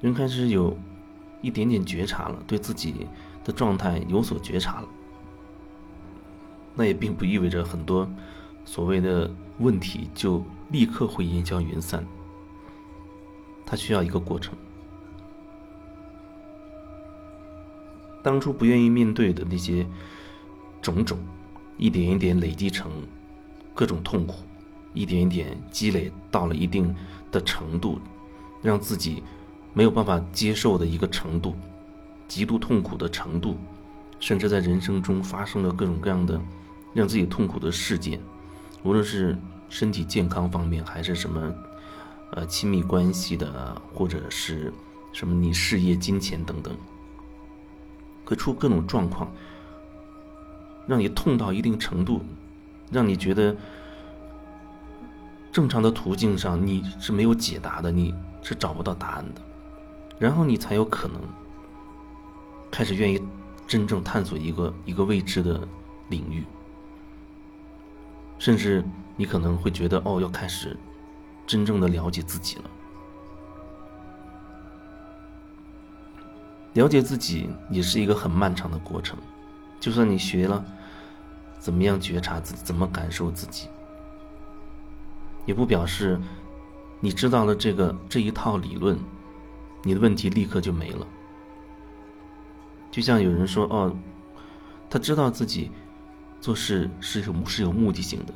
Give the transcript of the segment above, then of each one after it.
人开始有一点点觉察了，对自己的状态有所觉察了。那也并不意味着很多所谓的问题就立刻会烟消云散，它需要一个过程。当初不愿意面对的那些种种，一点一点累积成各种痛苦，一点一点积累到了一定的程度，让自己没有办法接受的一个程度，极度痛苦的程度，甚至在人生中发生了各种各样的让自己痛苦的事件，无论是身体健康方面，还是什么呃亲密关系的，或者是什么你事业、金钱等等。会出各种状况，让你痛到一定程度，让你觉得正常的途径上你是没有解答的，你是找不到答案的，然后你才有可能开始愿意真正探索一个一个未知的领域，甚至你可能会觉得哦，要开始真正的了解自己了。了解自己也是一个很漫长的过程，就算你学了怎么样觉察自己，怎么感受自己，也不表示你知道了这个这一套理论，你的问题立刻就没了。就像有人说哦，他知道自己做事是有是有目的性的，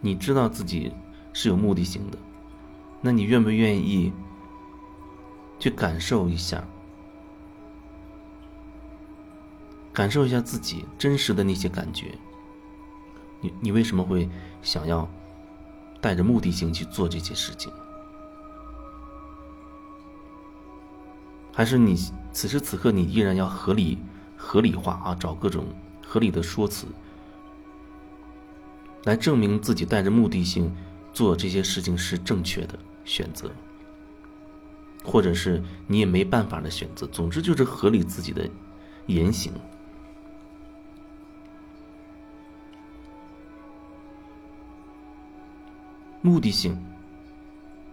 你知道自己是有目的性的，那你愿不愿意？去感受一下，感受一下自己真实的那些感觉。你你为什么会想要带着目的性去做这些事情？还是你此时此刻你依然要合理合理化啊，找各种合理的说辞来证明自己带着目的性做这些事情是正确的选择？或者是你也没办法的选择，总之就是合理自己的言行。目的性，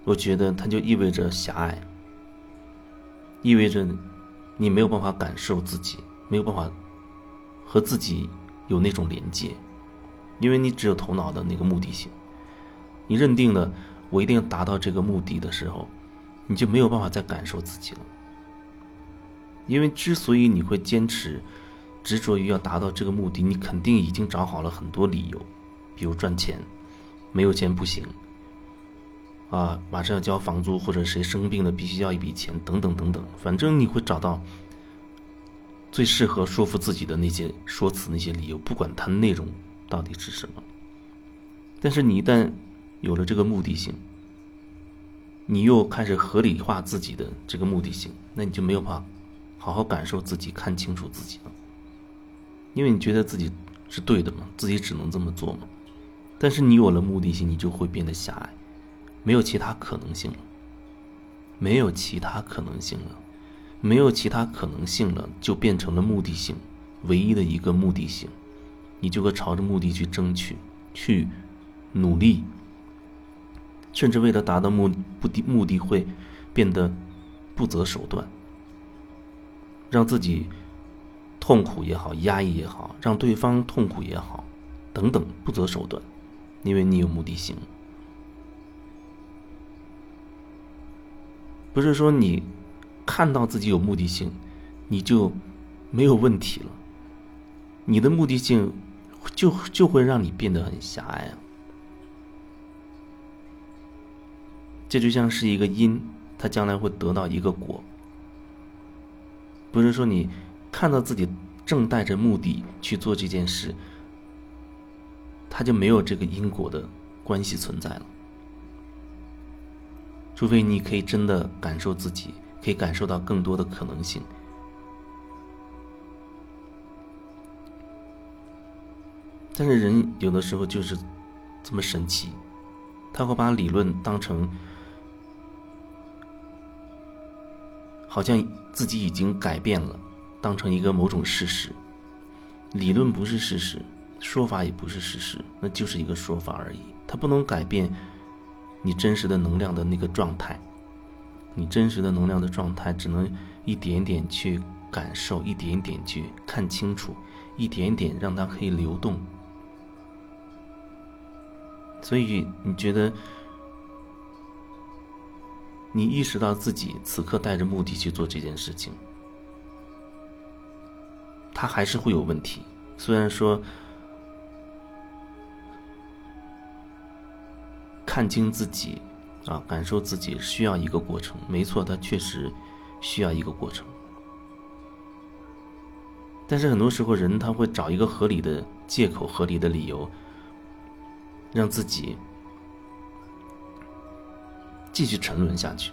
我觉得它就意味着狭隘，意味着你没有办法感受自己，没有办法和自己有那种连接，因为你只有头脑的那个目的性，你认定了我一定要达到这个目的的时候。你就没有办法再感受自己了，因为之所以你会坚持、执着于要达到这个目的，你肯定已经找好了很多理由，比如赚钱，没有钱不行，啊，马上要交房租，或者谁生病了必须要一笔钱，等等等等，反正你会找到最适合说服自己的那些说辞、那些理由，不管它内容到底是什么。但是你一旦有了这个目的性，你又开始合理化自己的这个目的性，那你就没有办法好好感受自己、看清楚自己了，因为你觉得自己是对的嘛，自己只能这么做嘛。但是你有了目的性，你就会变得狭隘，没有其他可能性了，没有其他可能性了，没有其他可能性了，就变成了目的性，唯一的一个目的性，你就会朝着目的去争取、去努力。甚至为了达到目目的目的，会变得不择手段，让自己痛苦也好，压抑也好，让对方痛苦也好，等等，不择手段，因为你有目的性。不是说你看到自己有目的性，你就没有问题了。你的目的性就就会让你变得很狭隘啊。这就像是一个因，它将来会得到一个果。不是说你看到自己正带着目的去做这件事，它就没有这个因果的关系存在了。除非你可以真的感受自己，可以感受到更多的可能性。但是人有的时候就是这么神奇，他会把理论当成。好像自己已经改变了，当成一个某种事实。理论不是事实，说法也不是事实，那就是一个说法而已。它不能改变你真实的能量的那个状态，你真实的能量的状态，只能一点点去感受，一点点去看清楚，一点点让它可以流动。所以你觉得，你意识到自己此刻带着目的去做这件事情，它还是会有问题。虽然说。看清自己，啊，感受自己需要一个过程，没错，它确实需要一个过程。但是很多时候，人他会找一个合理的借口、合理的理由，让自己继续沉沦下去。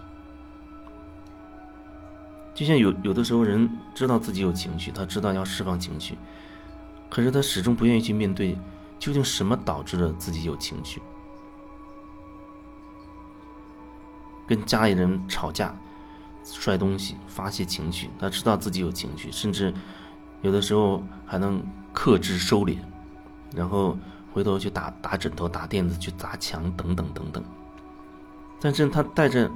就像有有的时候，人知道自己有情绪，他知道要释放情绪，可是他始终不愿意去面对，究竟什么导致了自己有情绪。跟家里人吵架，摔东西发泄情绪，他知道自己有情绪，甚至有的时候还能克制收敛，然后回头去打打枕头、打垫子、去砸墙等等等等。但是他带着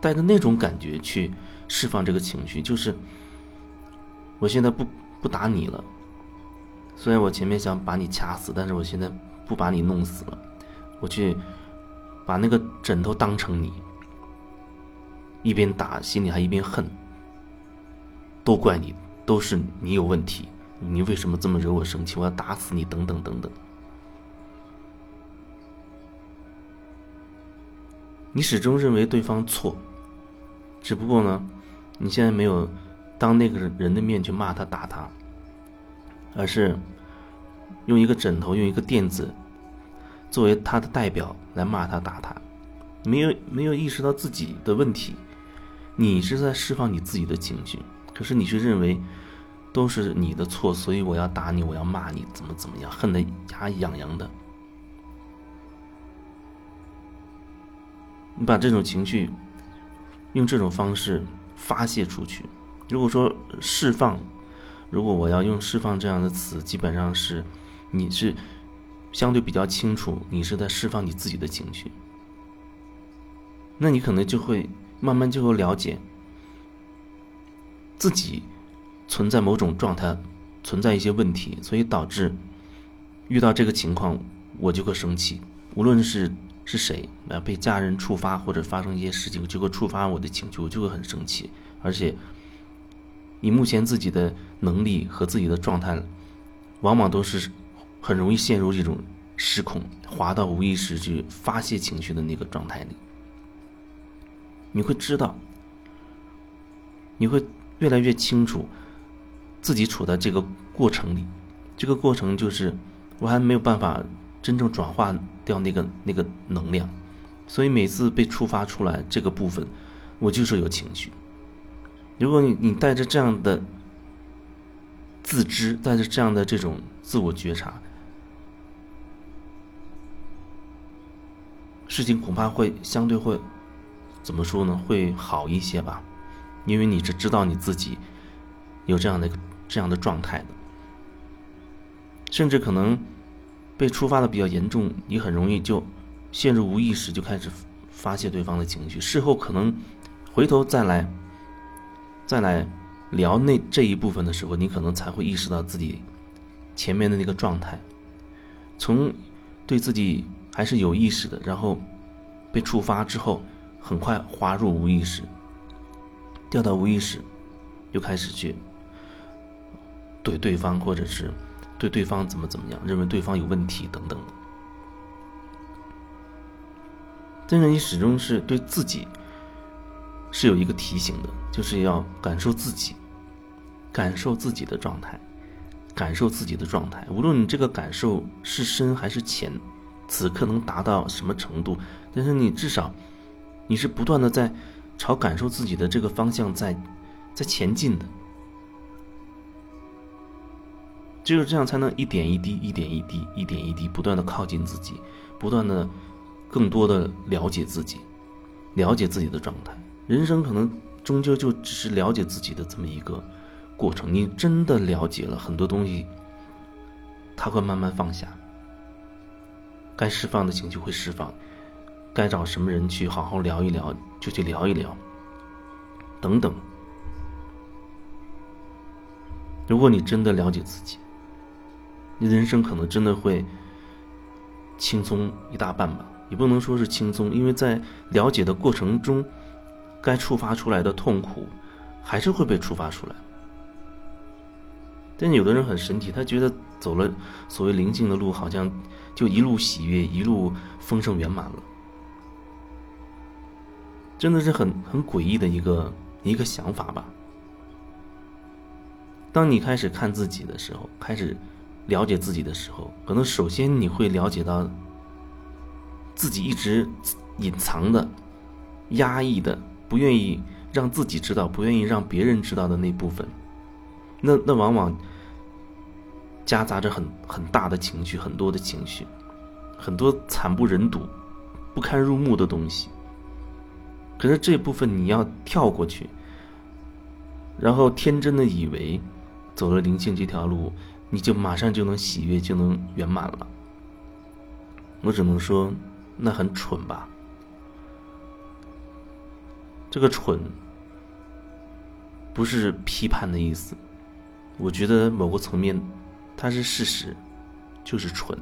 带着那种感觉去释放这个情绪，就是我现在不不打你了，虽然我前面想把你掐死，但是我现在不把你弄死了，我去。把那个枕头当成你，一边打心里还一边恨，都怪你，都是你有问题，你为什么这么惹我生气？我要打死你，等等等等。你始终认为对方错，只不过呢，你现在没有当那个人的面去骂他、打他，而是用一个枕头，用一个垫子。作为他的代表来骂他打他，没有没有意识到自己的问题，你是在释放你自己的情绪，可是你却认为都是你的错，所以我要打你，我要骂你，怎么怎么样，恨得牙痒痒的。你把这种情绪用这种方式发泄出去，如果说释放，如果我要用释放这样的词，基本上是你是。相对比较清楚，你是在释放你自己的情绪，那你可能就会慢慢就会了解自己存在某种状态，存在一些问题，所以导致遇到这个情况我就会生气，无论是是谁啊被家人触发或者发生一些事情就会触发我的情绪，我就会很生气，而且你目前自己的能力和自己的状态，往往都是。很容易陷入这种失控，滑到无意识去发泄情绪的那个状态里。你会知道，你会越来越清楚自己处在这个过程里。这个过程就是我还没有办法真正转化掉那个那个能量，所以每次被触发出来这个部分，我就是有情绪。如果你你带着这样的自知，带着这样的这种自我觉察。事情恐怕会相对会，怎么说呢？会好一些吧，因为你是知道你自己有这样的这样的状态的，甚至可能被触发的比较严重，你很容易就陷入无意识，就开始发泄对方的情绪。事后可能回头再来再来聊那这一部分的时候，你可能才会意识到自己前面的那个状态，从对自己。还是有意识的，然后被触发之后，很快滑入无意识，掉到无意识，又开始去对对方，或者是对对方怎么怎么样，认为对方有问题等等的。但是你始终是对自己是有一个提醒的，就是要感受自己，感受自己的状态，感受自己的状态，无论你这个感受是深还是浅。此刻能达到什么程度？但是你至少，你是不断的在朝感受自己的这个方向在在前进的，只有这样才能一点一滴、一点一滴、一点一滴不断的靠近自己，不断的更多的了解自己，了解自己的状态。人生可能终究就只是了解自己的这么一个过程。你真的了解了很多东西，他会慢慢放下。该释放的情绪会释放，该找什么人去好好聊一聊，就去聊一聊，等等。如果你真的了解自己，你的人生可能真的会轻松一大半吧。也不能说是轻松，因为在了解的过程中，该触发出来的痛苦，还是会被触发出来。但有的人很神奇，他觉得走了所谓灵性的路，好像就一路喜悦，一路丰盛圆满了。真的是很很诡异的一个一个想法吧。当你开始看自己的时候，开始了解自己的时候，可能首先你会了解到。自己一直隐藏的、压抑的、不愿意让自己知道、不愿意让别人知道的那部分，那那往往夹杂着很很大的情绪、很多的情绪，很多惨不忍睹、不堪入目的东西。可是这部分你要跳过去，然后天真的以为走了灵性这条路，你就马上就能喜悦、就能圆满了。我只能说。那很蠢吧？这个蠢不是批判的意思，我觉得某个层面它是事实，就是蠢。